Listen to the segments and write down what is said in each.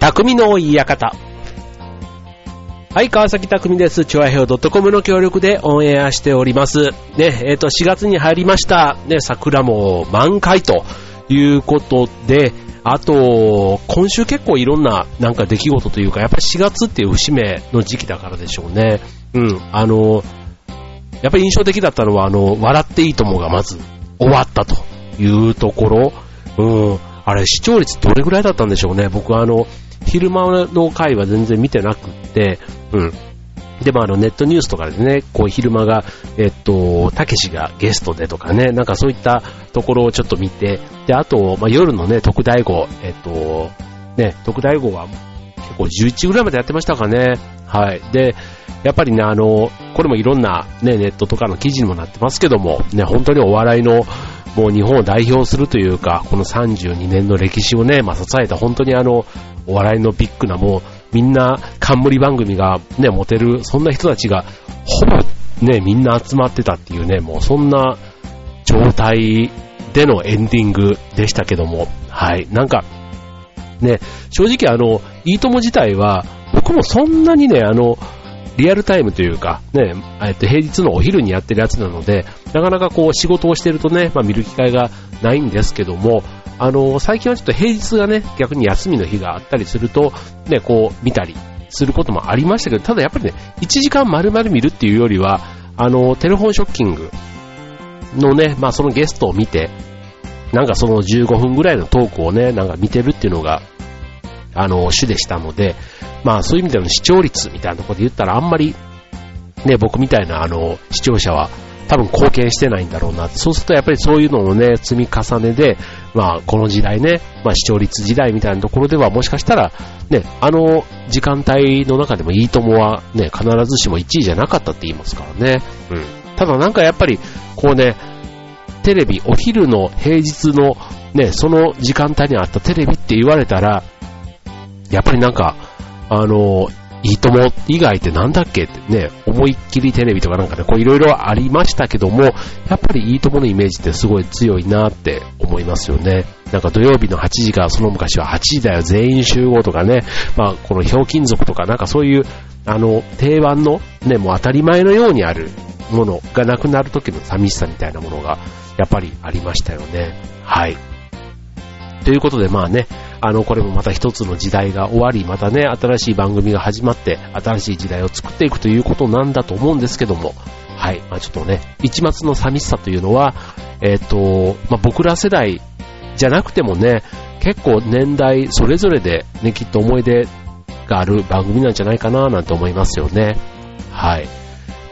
匠の館。はい、川崎匠です。チョアヘオ .com の協力でオンエアしております。ね、えっ、ー、と、4月に入りました。ね、桜も満開ということで、あと、今週結構いろんななんか出来事というか、やっぱり4月っていう節目の時期だからでしょうね。うん、あの、やっぱり印象的だったのは、あの、笑っていいともがまず終わったというところ。うん、あれ視聴率どれぐらいだったんでしょうね。僕あの、昼間の回は全然見てなくって、うん。でもあのネットニュースとかでね、こう昼間が、えっと、たけしがゲストでとかね、なんかそういったところをちょっと見て、で、あと、まあ、夜のね、特大号、えっと、ね、特大号は結構11ぐらいまでやってましたかね。はい。で、やっぱりね、あの、これもいろんなね、ネットとかの記事にもなってますけども、ね、本当にお笑いの、もう日本を代表するというか、この32年の歴史をね、まあ、支えた本当にあの、お笑いのビッグなもう、みんな冠番組がね、持てる、そんな人たちが、ほぼね、みんな集まってたっていうね、もうそんな状態でのエンディングでしたけども、はい、なんか、ね、正直あの、いいとも自体は、僕もそんなにね、あの、リアルタイムというか、ね、えっと、平日のお昼にやってるやつなので、なかなかこう仕事をしてるとね、まあ見る機会がないんですけども、あの、最近はちょっと平日がね、逆に休みの日があったりすると、ね、こう見たりすることもありましたけど、ただやっぱりね、1時間丸々見るっていうよりは、あの、テレフォンショッキングのね、まあそのゲストを見て、なんかその15分ぐらいのトークをね、なんか見てるっていうのが、あの、主でしたので、まあそういう意味での視聴率みたいなところで言ったらあんまり、ね、僕みたいなあの、視聴者は多分貢献してないんだろうな。そうするとやっぱりそういうのをね、積み重ねで、まあこの時代ね、まあ視聴率時代みたいなところではもしかしたら、ね、あの時間帯の中でもいいともはね、必ずしも1位じゃなかったって言いますからね。うん。ただなんかやっぱり、こうね、テレビ、お昼の平日のね、その時間帯にあったテレビって言われたら、やっぱりなんか、あの、いいとも以外ってなんだっけってね、思いっきりテレビとかなんかね、こういろいろありましたけども、やっぱりいいとものイメージってすごい強いなって思いますよね。なんか土曜日の8時からその昔は8時だよ全員集合とかね、まあこのひょうきん族とかなんかそういう、あの、定番のね、もう当たり前のようにあるものがなくなる時の寂しさみたいなものがやっぱりありましたよね。はい。ということでまあね、あの、これもまた一つの時代が終わり、またね、新しい番組が始まって、新しい時代を作っていくということなんだと思うんですけども、はい、まあちょっとね、一末の寂しさというのは、えっ、ー、と、まあ僕ら世代じゃなくてもね、結構年代それぞれでね、きっと思い出がある番組なんじゃないかななんて思いますよね。はい。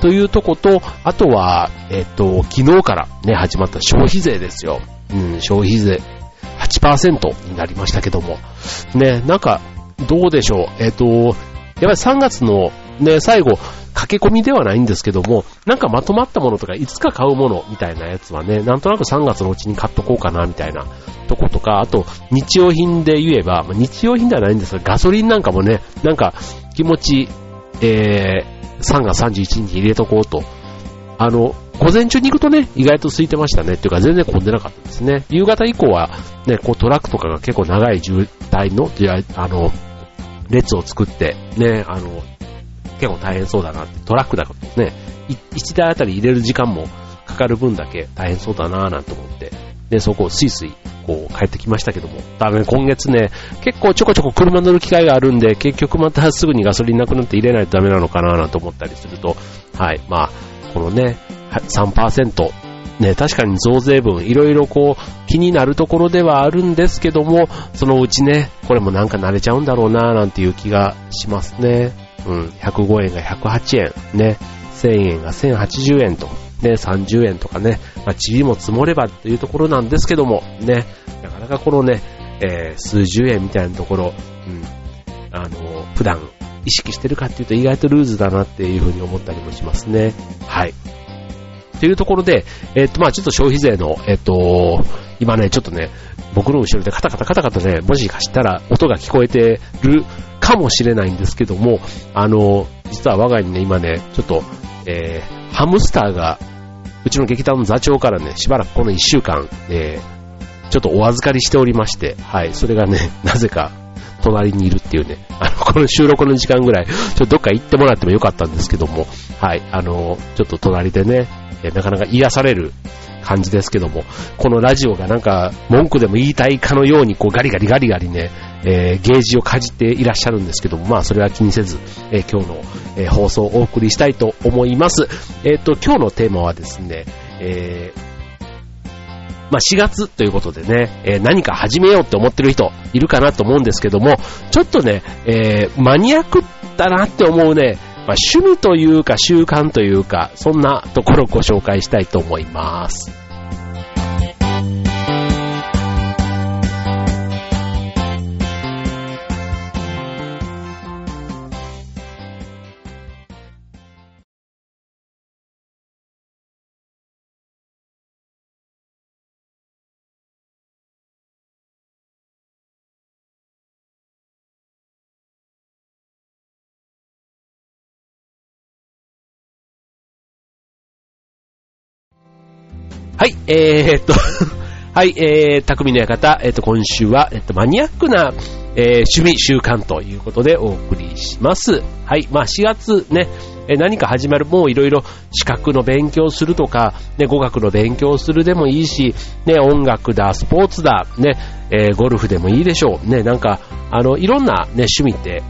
というとこと、あとは、えっ、と、昨日からね、始まった消費税ですよ。うん、消費税。8%になりましたけども。ね、なんか、どうでしょう。えっ、ー、と、やっぱり3月のね、最後、駆け込みではないんですけども、なんかまとまったものとか、いつか買うものみたいなやつはね、なんとなく3月のうちに買っとこうかな、みたいなとことか、あと、日用品で言えばま、日用品ではないんですが、ガソリンなんかもね、なんか気持ち、えー、3月31日入れとこうと。あの、午前中に行くとね、意外と空いてましたね。っていうか全然混んでなかったですね。夕方以降は、ね、こうトラックとかが結構長い渋滞の、あの、列を作って、ね、あの、結構大変そうだなって、トラックだからね、1台あたり入れる時間もかかる分だけ大変そうだなぁなんて思って、で、そこをスイスイ、こう、帰ってきましたけども、多分今月ね、結構ちょこちょこ車乗る機会があるんで、結局またすぐにガソリンなくなって入れないとダメなのかなぁなんて思ったりすると、はい、まあ、このね、3%、ね、確かに増税分、いろいろこう、気になるところではあるんですけども、そのうちね、これもなんか慣れちゃうんだろうな、なんていう気がしますね。うん、105円が108円、ね、1000円が1080円と、ね、30円とかね、まあ、塵も積もればというところなんですけども、ね、なかなかこのね、えー、数十円みたいなところ、うん、あの、普段意識してるかっていうと意外とルーズだなっていうふうに思ったりもしますね。はい。というところで、えっ、と、まあちょっと消費税の、えっ、と、今ね、ちょっとね、僕の後ろでカタカタカタカタね、もしかしたら音が聞こえてるかもしれないんですけども、あの、実は我が家にね、今ね、ちょっと、えー、ハムスターが、うちの劇団の座長からね、しばらくこの1週間、えー、ちょっとお預かりしておりまして、はい、それがね、なぜか、隣にいるっていうね、あの、この収録の時間ぐらい、ちょっとどっか行ってもらってもよかったんですけども、はい、あの、ちょっと隣でね、なかなか癒される感じですけども、このラジオがなんか文句でも言いたいかのようにこうガリガリガリガリね、えー、ゲージをかじっていらっしゃるんですけども、まあそれは気にせず、えー、今日の、えー、放送をお送りしたいと思います。えっ、と、今日のテーマはですね、えまあ、4月ということでね、えー、何か始めようって思ってる人いるかなと思うんですけども、ちょっとね、えー、マニアックだなって思うね、まあ、趣味というか習慣というか、そんなところをご紹介したいと思います。はい、えー、っと はい、えー、匠の館、えー、っと、今週は、えっと、マニアックな、えー、趣味、習慣ということでお送りします。はい、まあ4月ね、え何か始まる、もういろいろ資格の勉強するとか、ね、語学の勉強するでもいいし、ね、音楽だ、スポーツだ、ね、えー、ゴルフでもいいでしょう。ね、なんか、あの、いろんなね、趣味って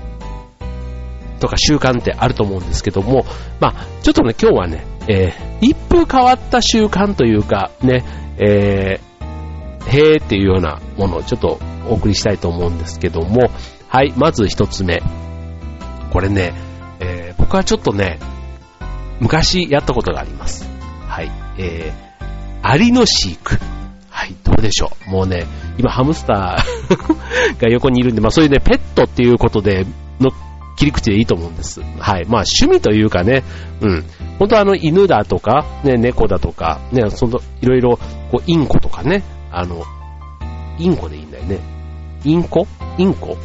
とか習慣ってあると思うんですけども、まあ、ちょっとね、今日はね、えー、一風変わった習慣というか、ね、えー、へーっていうようなものをちょっとお送りしたいと思うんですけども、はい、まず一つ目。これね、えー、僕はちょっとね、昔やったことがあります。はい、えー、アリの飼育。はい、どうでしょう。もうね、今ハムスター が横にいるんで、まあそういうね、ペットっていうことで切り口でいいと思うんです。はい。まあ趣味というかね、うん。本当あの犬だとか、ね、猫だとか、ね、その、いろいろ、こう、インコとかね、あの、インコでいいんだよね。インコ？インコ？ね、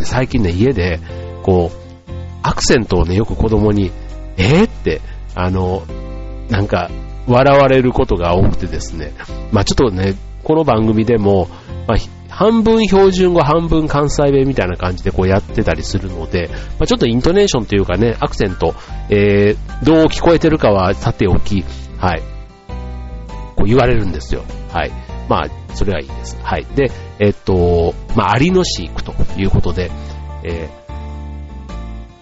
最近ね、家で、こう、アクセントをね、よく子供に、えー、って、あの、なんか、笑われることが多くてですね。まあちょっとね、この番組でも、まあ、半分標準語、半分関西弁みたいな感じでこうやってたりするので、まあ、ちょっとイントネーションというかね、アクセント、えー、どう聞こえてるかはさておき、はい、こう言われるんですよ。はい。まあ、それはいいです。はい。で、えっと、まあ、アリの飼育ということで、え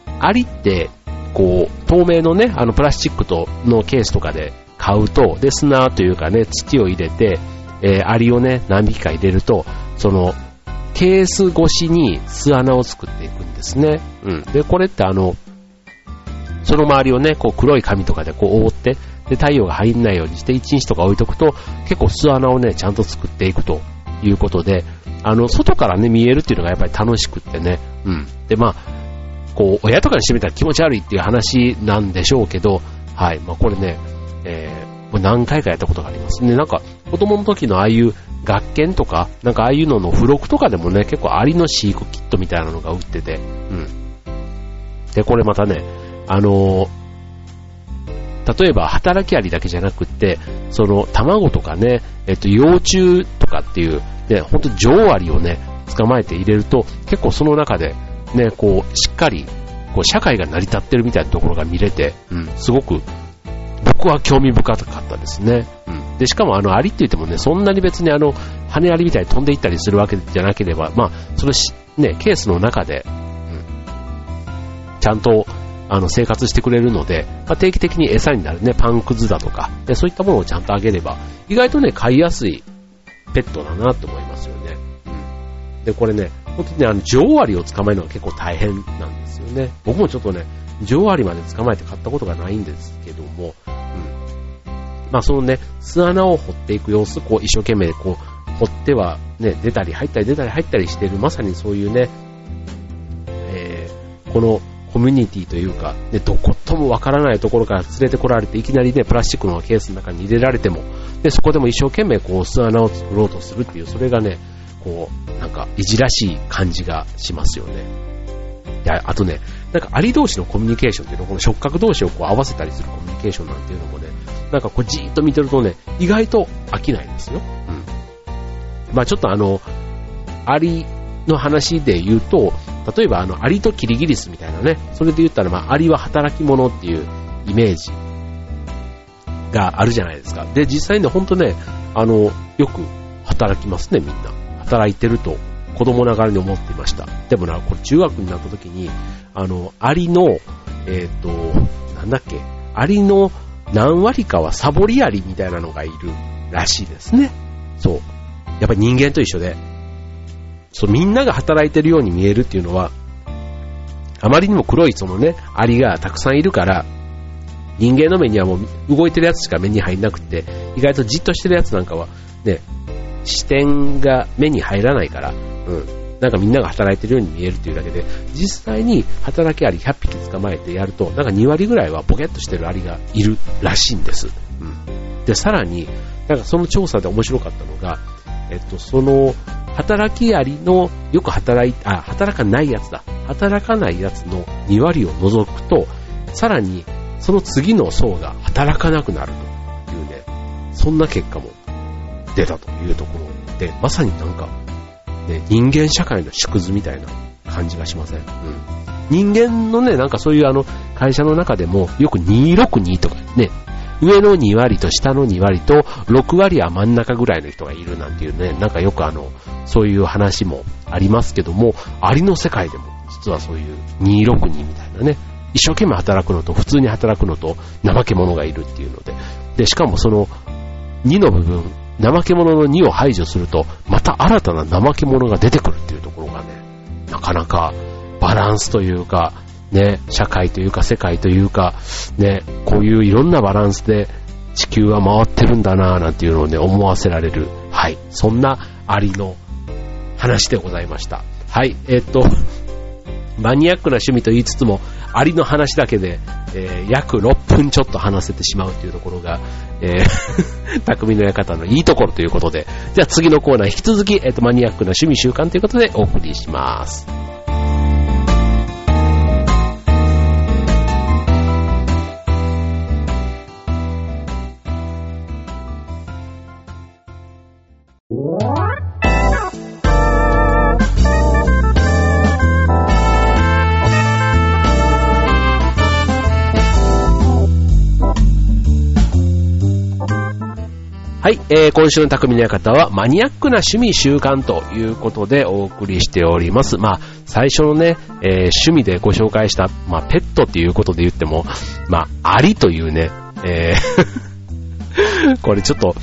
ー、アリって、こう、透明のね、あの、プラスチックとのケースとかで買うと、で、砂というかね、土を入れて、えー、アリをね、何匹か入れると、その、ケース越しに巣穴を作っていくんですね。うん。で、これってあの、その周りをね、こう黒い紙とかでこう覆って、で、太陽が入んないようにして1日とか置いとくと、結構巣穴をね、ちゃんと作っていくということで、あの、外からね、見えるっていうのがやっぱり楽しくってね、うん。で、まあ、こう、親とかにしてみたら気持ち悪いっていう話なんでしょうけど、はい。まあ、これね、えー、何回かやったことがありますね。なんか、子供の時のああいう学研とか、なんかああいうのの付録とかでもね、結構アリの飼育キットみたいなのが売ってて、うん。で、これまたね、あのー、例えば働きアリだけじゃなくって、その卵とかね、えっと、幼虫とかっていう、ね、ほんと女王アリをね、捕まえて入れると、結構その中で、ね、こう、しっかり、こう、社会が成り立ってるみたいなところが見れて、うん、すごく、僕は興味深かったですね。うん。で、しかもあの、アリって言ってもね、そんなに別にあの、羽アリみたいに飛んでいったりするわけじゃなければ、まあ、そのね、ケースの中で、うん、ちゃんと、あの、生活してくれるので、まあ、定期的に餌になるね、パンくずだとか、でそういったものをちゃんとあげれば、意外とね、飼いやすいペットだなと思いますよね。うん。で、これね、本当にね、あの、女王アリを捕まえるのは結構大変なんですよね。僕もちょっとね、女王アリまで捕まえて買ったことがないんですけども、うん。まあそのね、巣穴を掘っていく様子、こう一生懸命こう、掘ってはね、出たり入ったり出たり入ったりしている、まさにそういうね、えー、このコミュニティというか、ね、どこともわからないところから連れてこられて、いきなりね、プラスチックのケースの中に入れられても、で、そこでも一生懸命こう巣穴を作ろうとするっていう、それがね、こう、なんか、いじらしい感じがしますよね。いや、あとね、なんかアリ同士のコミュニケーションっていうのこの触覚同士をこう合わせたりするコミュニケーションなんていうのもね、なんかこうじーっと見てるとね、意外と飽きないんですよ。うん。まあちょっとあの、アリの話で言うと、例えばあの、アリとキリギリスみたいなね、それで言ったら、まあ、アリは働き者っていうイメージがあるじゃないですか。で、実際ね、ほんとね、あの、よく働きますね、みんな。働いてると、子供ながらに思っていました。でもな、これ中学になった時に、あの、アリの、えっ、ー、と、なんだっけ、アリの何割かはサボりアリみたいなのがいるらしいですね。そう。やっぱり人間と一緒で、そう、みんなが働いてるように見えるっていうのは、あまりにも黒いそのね、アリがたくさんいるから、人間の目にはもう動いてるやつしか目に入んなくて、意外とじっとしてるやつなんかは、ね、視点が目に入らないから、うん。なんかみんなが働いてるように見えるっていうだけで、実際に働きアリ100匹捕まえてやると、なんか2割ぐらいはボケっとしてるアリがいるらしいんです。うん。で、さらに、なんかその調査で面白かったのが、えっと、その、働きアリの、よく働い、あ、働かないやつだ。働かないやつの2割を除くと、さらに、その次の層が働かなくなるというね、そんな結果も出たというところで、まさになんか、ね、人間社会の縮図みたいな感じがしません？うん。人間のね、なんかそういうあの、会社の中でも、よく262とかね、上の2割と下の2割と6割は真ん中ぐらいの人がいるなんていうね、なんかよくあの、そういう話もありますけども、アリの世界でも実はそういう262みたいなね、一生懸命働くのと普通に働くのと怠け者がいるっていうので、で、しかもその2の部分、怠け者の2を排除すると、また新たな怠け者が出てくるっていうところがね、なかなかバランスというか、ね、社会というか世界というか、ね、こういういろんなバランスで地球は回ってるんだなぁなんていうのをね、思わせられる、はい、そんなありの話でございました。はい、えっと、マニアックな趣味と言いつつも、アリの話だけで、えー、約6分ちょっと話せてしまうというところが、えー、匠の館のいいところということで、じゃあ次のコーナー引き続き、えっ、と、マニアックな趣味習慣ということでお送りします。はい、えー、今週の匠の館はマニアックな趣味習慣ということでお送りしております。まあ、最初のね、えー、趣味でご紹介した、まあ、ペットっていうことで言っても、まあ、アリというね、えー これちょっと、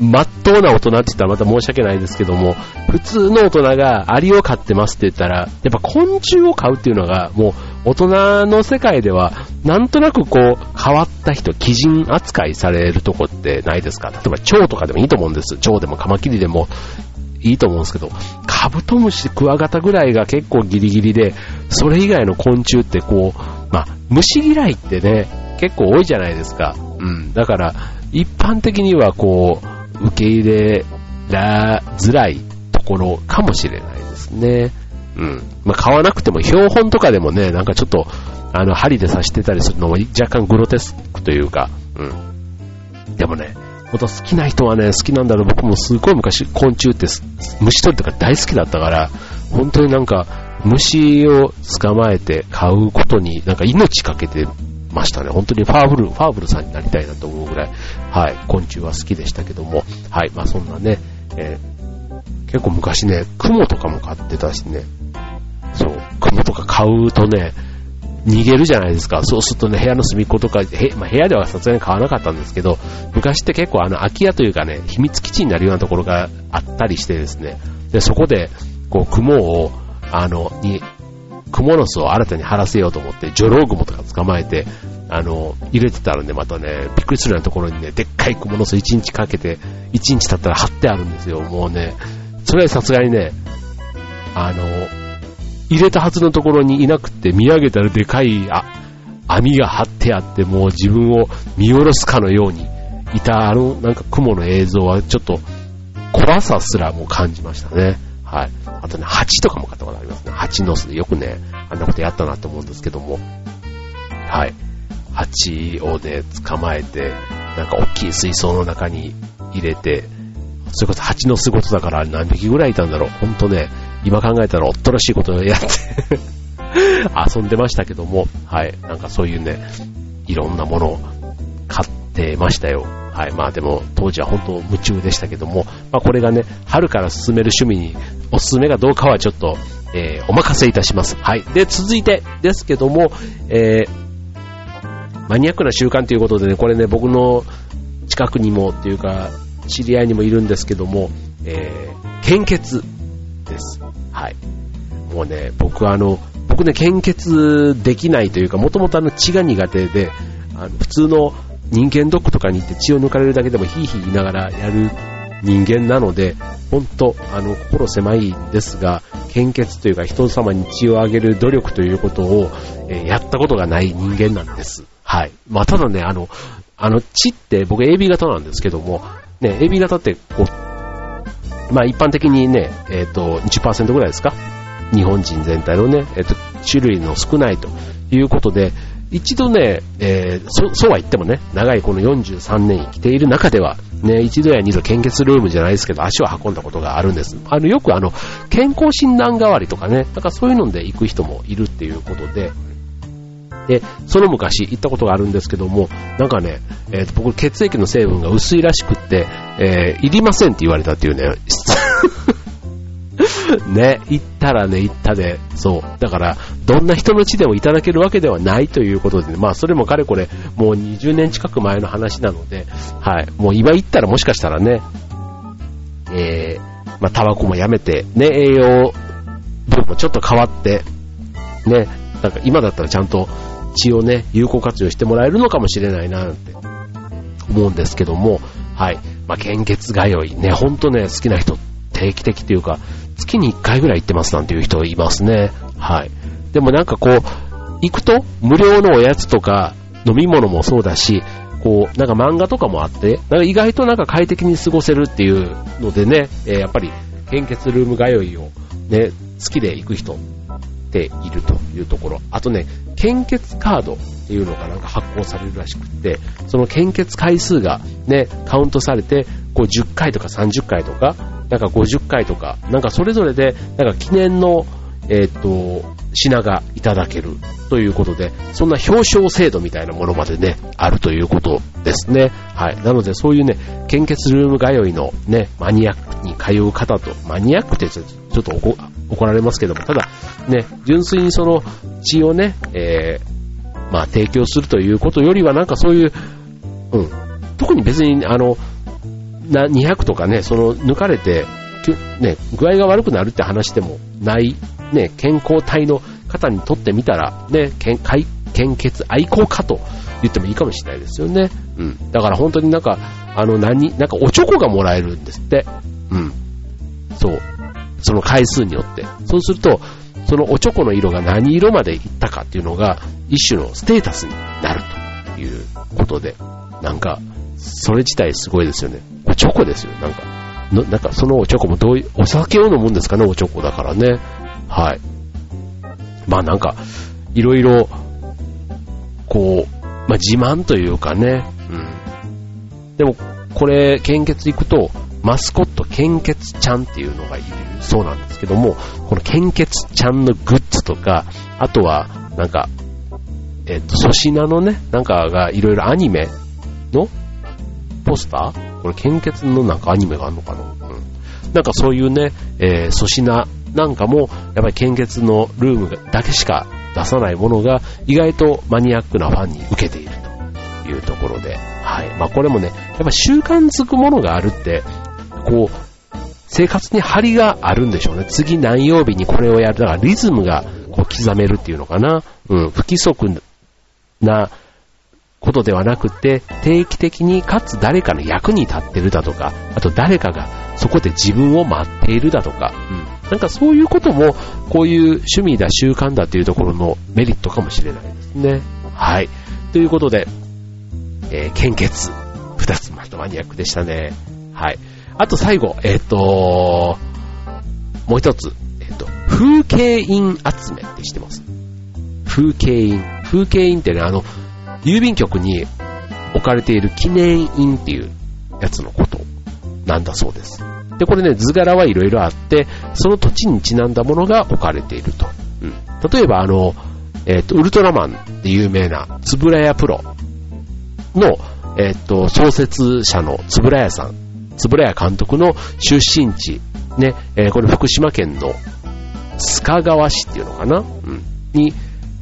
まっとうな大人って言ったらまた申し訳ないですけども、普通の大人がアリを飼ってますって言ったら、やっぱ昆虫を飼うっていうのが、もう大人の世界では、なんとなくこう、変わった人、基人扱いされるとこってないですか？例えば蝶とかでもいいと思うんです。蝶でもカマキリでもいいと思うんですけど、カブトムシ、クワガタぐらいが結構ギリギリで、それ以外の昆虫ってこう、まあ、虫嫌いってね、結構多いじゃないですか。うん。だから、一般的にはこう、受け入れらづらいところかもしれないですね。うん。まあ、買わなくても、標本とかでもね、なんかちょっと、あの、針で刺してたりするのも若干グロテスクというか、うん。でもね、ほんと好きな人はね、好きなんだろう。僕もすごい昔、昆虫って虫取りとか大好きだったから、本当になんか、虫を捕まえて買うことに、なんか命かけてましたね。本当にファーブル、ファーブルさんになりたいなと思うぐらい、はい、昆虫は好きでしたけども、はい、まあそんなね、えー、結構昔ね、雲とかも飼ってたしね、そう、雲とか買うとね、逃げるじゃないですか。そうするとね、部屋の隅っことか、へまあ、部屋ではさすがに買わなかったんですけど、昔って結構あの空き家というかね、秘密基地になるようなところがあったりしてですね、で、そこで、こう、雲を、あの、に、クモの巣を新たに張らせようと思って、ジョロウグモとか捕まえて、あの、入れてたらね、またね、びっくりするようなところにね、でっかいクモの巣1日かけて、1日経ったら貼ってあるんですよ。もうね、それはさすがにね、あの、入れたはずのところにいなくて見上げたらでかいあ網が張ってあってもう自分を見下ろすかのようにいたあのなんか雲の映像はちょっと怖さすらも感じましたね。はい。あとね、蜂とかも買ったことありますね。蜂の巣でよくね、あんなことやったなと思うんですけども。はい。蜂をね、捕まえて、なんか大きい水槽の中に入れて、それこそ蜂の巣ごとだから何匹ぐらいいたんだろう。ほんとね、今考えたらおっとらしいことをやって 遊んでましたけども、はい。なんかそういうね、いろんなものを買ってましたよ。はい。まあでも、当時は本当夢中でしたけども、まあこれがね、春から進める趣味におすすめがどうかはちょっと、えー、お任せいたします。はい。で、続いてですけども、えー、マニアックな習慣ということでね、これね、僕の近くにもっていうか、知り合いにもいるんですけども、えー、献血です。はい。もうね、僕あの、僕ね、献血できないというか、もともとあの血が苦手で、あの普通の人間ドックとかに行って血を抜かれるだけでもヒーヒー言いながらやる人間なので、本当、あの、心狭いんですが、献血というか人様に血をあげる努力ということを、えー、やったことがない人間なんです。はい。まあ、ただね、あの、あの血って僕 AB 型なんですけども、ね、AB 型ってこう、まあ一般的にね、えっ、ー、と、10%ぐらいですか？日本人全体のね、えっ、ー、と、種類の少ないということで、一度ね、えー、そ、そうは言ってもね、長いこの43年生きている中では、ね、一度や二度献血ルームじゃないですけど、足を運んだことがあるんです。あの、よくあの、健康診断代わりとかね、だからそういうので行く人もいるっていうことで、で、その昔行ったことがあるんですけども、なんかね、えー、僕血液の成分が薄いらしくって、えー、いりませんって言われたっていうね、ね、行ったらね、行ったで、そう。だから、どんな人の血でもいただけるわけではないということで、ね、まあ、それもかれこれ、もう20年近く前の話なので、はい。もう今行ったらもしかしたらね、えー、まあ、タバコもやめて、ね、栄養分もちょっと変わって、ね、なんか今だったらちゃんと血をね、有効活用してもらえるのかもしれないな、なんて思うんですけども、はい。まあ、献血通い、ね、ほんとね、好きな人、定期的というか、月に1回ぐらい行ってますなんていう人いますね。はい。でもなんかこう、行くと無料のおやつとか飲み物もそうだし、こう、なんか漫画とかもあって、なんか意外となんか快適に過ごせるっていうのでね、えー、やっぱり献血ルーム通いをね、好きで行く人っているというところ。あとね、献血カードっていうのがなんか発行されるらしくって、その献血回数がね、カウントされて、こう10回とか30回とか、なんか50回とか、なんかそれぞれで、なんか記念の、えっ、と、品がいただけるということで、そんな表彰制度みたいなものまでね、あるということですね。はい。なのでそういうね、献血ルーム通いのね、マニアックに通う方と、マニアックってちょっと怒られますけども、ただ、ね、純粋にその血をね、えー、まあ提供するということよりはなんかそういう、うん、特に別にあの、な200とかね、その抜かれて、ね、具合が悪くなるって話でもない、ね、健康体の方にとってみたら、ね、献献血愛好家と言ってもいいかもしれないですよね。うん。だから本当になんか、あの何、なんかおチョコがもらえるんですって。うん。そう。その回数によって。そうすると、そのおチョコの色が何色までいったかっていうのが、一種のステータスになるということで、なんか、それ自体すごいですよね。おチョコですよ、なんか。のなんかそのおチョコもどういう、お酒を飲むんですかね、おチョコだからね。はい。まあなんか、いろいろ、こう、まあ自慢というかね、うん。でも、これ、献血行くと、マスコット献血ちゃんっていうのがいるそうなんですけども、この献血ちゃんのグッズとか、あとは、なんか、えっ、と、粗品のね、なんかがいろいろアニメのポスターこれ献血のなんかアニメがあるのかな？うん。なんかそういうね、えー、粗品なんかも、やっぱり献血のルームだけしか出さないものが、意外とマニアックなファンに受けているというところで、はい。まあこれもね、やっぱ習慣づくものがあるって、こう、生活に張りがあるんでしょうね。次何曜日にこれをやる。だからリズムがこう刻めるっていうのかな。うん、不規則なことではなくて、定期的にかつ誰かの役に立ってるだとか、あと誰かがそこで自分を待っているだとか、うん、なんかそういうことも、こういう趣味だ習慣だっていうところのメリットかもしれないですね。はい。ということで、えー、献血。二つまとマニアックでしたね。はい。あと最後、えっ、ー、ともう一つ、えっ、ー、と、風景印集めって知ってます？風景印。風景印ってね、あの、郵便局に置かれている記念印っていうやつのことなんだそうです。で、これね、図柄はいろいろあって、その土地にちなんだものが置かれていると。うん。例えば、あの、えっ、ー、と、ウルトラマンで有名な、つぶらやプロの、えっ、ー、と、創設者のつぶらやさん、つぶらや監督の出身地、ね、えー、これ福島県の須賀川市っていうのかな？うん。に、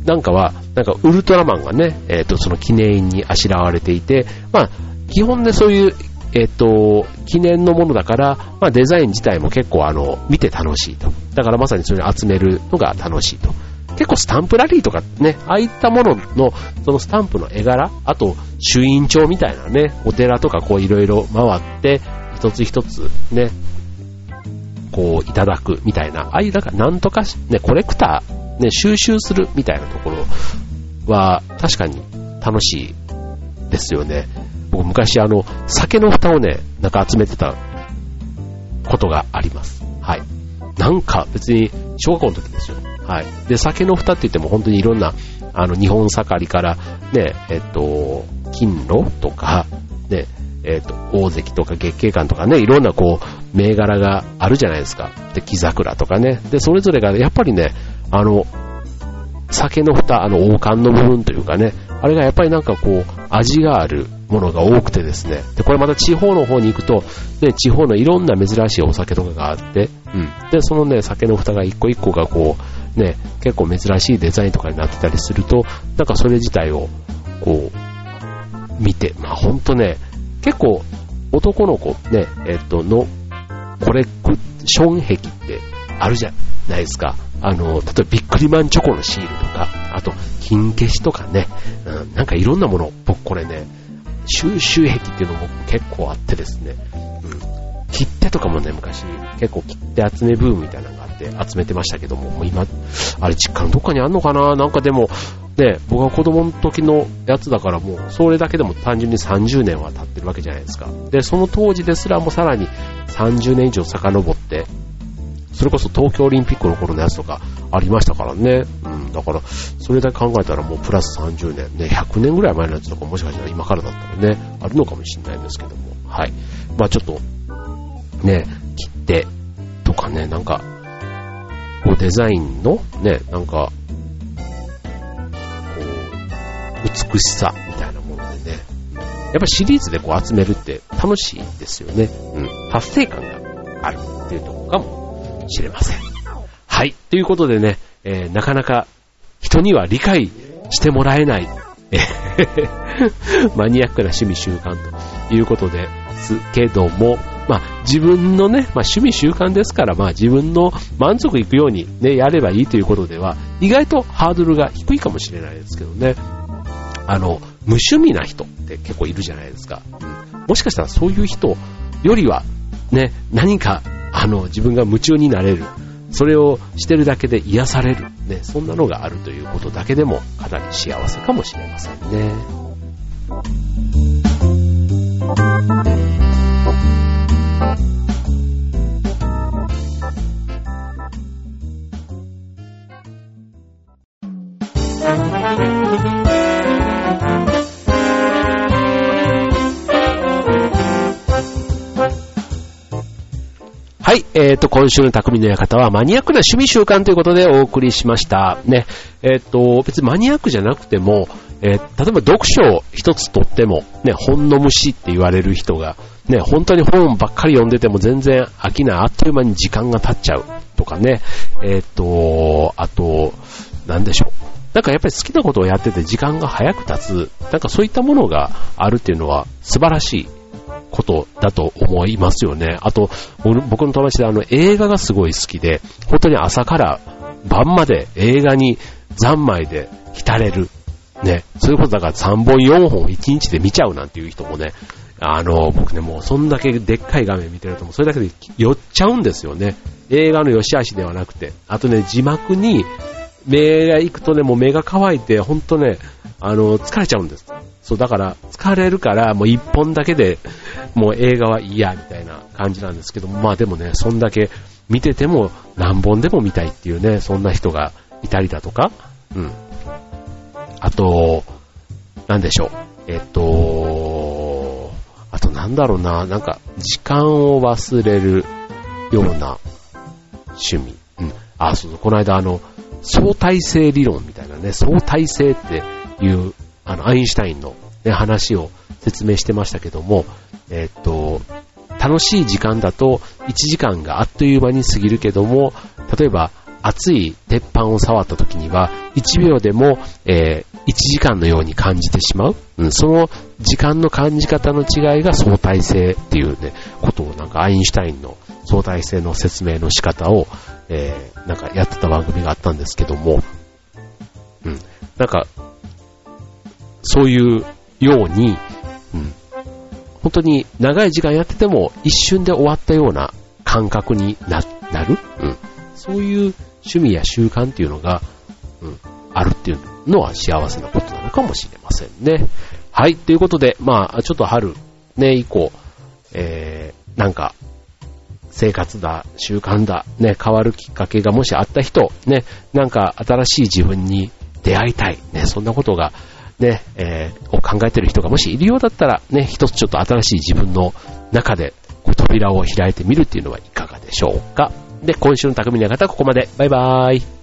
なんかは、なんかウルトラマンがね、えっ、と、その記念にあしらわれていて、まあ、基本でそういうえっと、記念のものだから、まあ、デザイン自体も結構あの、見て楽しいと。だからまさにそれを集めるのが楽しいと。結構スタンプラリーとかね、ああいったものの、そのスタンプの絵柄、あと、朱印帳みたいなね、お寺とかこういろいろ回って、一つ一つね、こういただくみたいな、ああいうなんかなんとかしね、コレクター、ね、収集するみたいなところは確かに楽しいですよね。僕昔あの、酒の蓋をね、なんか集めてたことがあります。はい。なんか別に小学校の時ですよ。はい。で、酒の蓋って言っても本当にいろんな、あの、日本盛りから、ね、えっと、金炉とか、ね、えっと、大関とか月桂冠とかね、いろんなこう、銘柄があるじゃないですか。で、木桜とかね。で、それぞれがやっぱりね、あの、酒の蓋、あの、王冠の部分というかね、あれがやっぱりなんかこう、味があるものが多くてですね。で、これまた地方の方に行くと、ね、地方のいろんな珍しいお酒とかがあって、うん。で、そのね、酒の蓋が一個一個がこう、ね、結構珍しいデザインとかになってたりすると、なんかそれ自体を、こう、見て、まあほんとね、結構男の子ね、えっと、のコレクション壁ってあるじゃないですか？あの、例えばビックリマンチョコのシールとか、あと、金消しとかね、うん、なんかいろんなもの、僕これね、収集癖っていうのも結構あってですね、うん、切手とかもね、昔結構切手集めブームみたいなのがあって集めてましたけども、もう今、あれ実家のどっかにあんのかな？なんかでも、ね、僕は子供の時のやつだからもう、それだけでも単純に30年は経ってるわけじゃないですか。で、その当時ですらもさらに30年以上遡って、それこそ東京オリンピックの頃のやつとかありましたからね。うん、だから、それだけ考えたらもうプラス30年、ね、100年ぐらい前のやつとかもしかしたら今からだったらね、あるのかもしれないんですけども。はい。まあちょっと、ね、切手とかね、なんか、こうデザインのね、なんか、こう、美しさみたいなものでね、やっぱシリーズでこう集めるって楽しいですよね。うん。達成感があるっていうところかもしれません。はい。ということでね、えー、なかなか人には理解してもらえない、マニアックな趣味習慣ということですけども、まあ自分のね、まあ趣味習慣ですから、まあ自分の満足いくようにね、やればいいということでは、意外とハードルが低いかもしれないですけどね。あの、無趣味な人って結構いるじゃないですか。もしかしたらそういう人よりは、ね、何かあの、自分が夢中になれる。それをしてるだけで癒される。ね、そんなのがあるということだけでもかなり幸せかもしれませんね。っ、と、今週の匠の館はマニアックな趣味習慣ということでお送りしました。ね、えっ、と、別にマニアックじゃなくても、え、例えば読書を一つとっても、ね、本の虫って言われる人が、ね、本当に本ばっかり読んでても全然飽きない、あっという間に時間が経っちゃうとかね、えっ、と、あと、なんでしょう。なんかやっぱり好きなことをやってて時間が早く経つ、なんかそういったものがあるっていうのは素晴らしいことだと思いますよね。あと、僕の友達であの映画がすごい好きで、本当に朝から晩まで映画に三昧で浸れる。ね。そういうことだから3本4本1日で見ちゃうなんていう人もね、あの、僕ね、もうそんだけでっかい画面見てると、もうそれだけで寄っちゃうんですよね。映画の良し悪しではなくて。あとね、字幕に目が行くとね、もう目が乾いて、ほんとね、あの、疲れちゃうんです。そう、だから、疲れるから、もう一本だけで、もう映画は嫌みたいな感じなんですけど、まあでもね、そんだけ見てても何本でも見たいっていうね、そんな人がいたりだとか、うん。あと、なんでしょう。えっと、あとなんだろうな、なんか、時間を忘れる。ような趣味。うん。あ、そうそう、この間あの、相対性理論みたいなね、相対性っていう、あの、アインシュタインの、ね、話を説明してましたけども、えっと、楽しい時間だと1時間があっという間に過ぎるけども、例えば熱い鉄板を触った時には1秒でも、えー、1時間のように感じてしまう、うん、その時間の感じ方の違いが相対性っていうね、ことをなんかアインシュタインの相対性の説明の仕方を、えー、なんかやってた番組があったんですけども、うん、なんか、そういうように、うん、本当に長い時間やってても一瞬で終わったような感覚にななる、うん、そういう趣味や習慣っていうのが、うん、あるっていうのは幸せなことなのかもしれませんね。はい、ということで、まあ、ちょっと春、ね、以降、えー、なんか、生活だ、習慣だ、ね、変わるきっかけがもしあった人、ね、なんか新しい自分に出会いたい、ね、そんなことが、ね、えー、を考えてる人がもしいるようだったら、ね、一つちょっと新しい自分の中で、こう扉を開いてみるっていうのはいかがでしょうか。で、今週の匠の方はここまで。バイバーイ。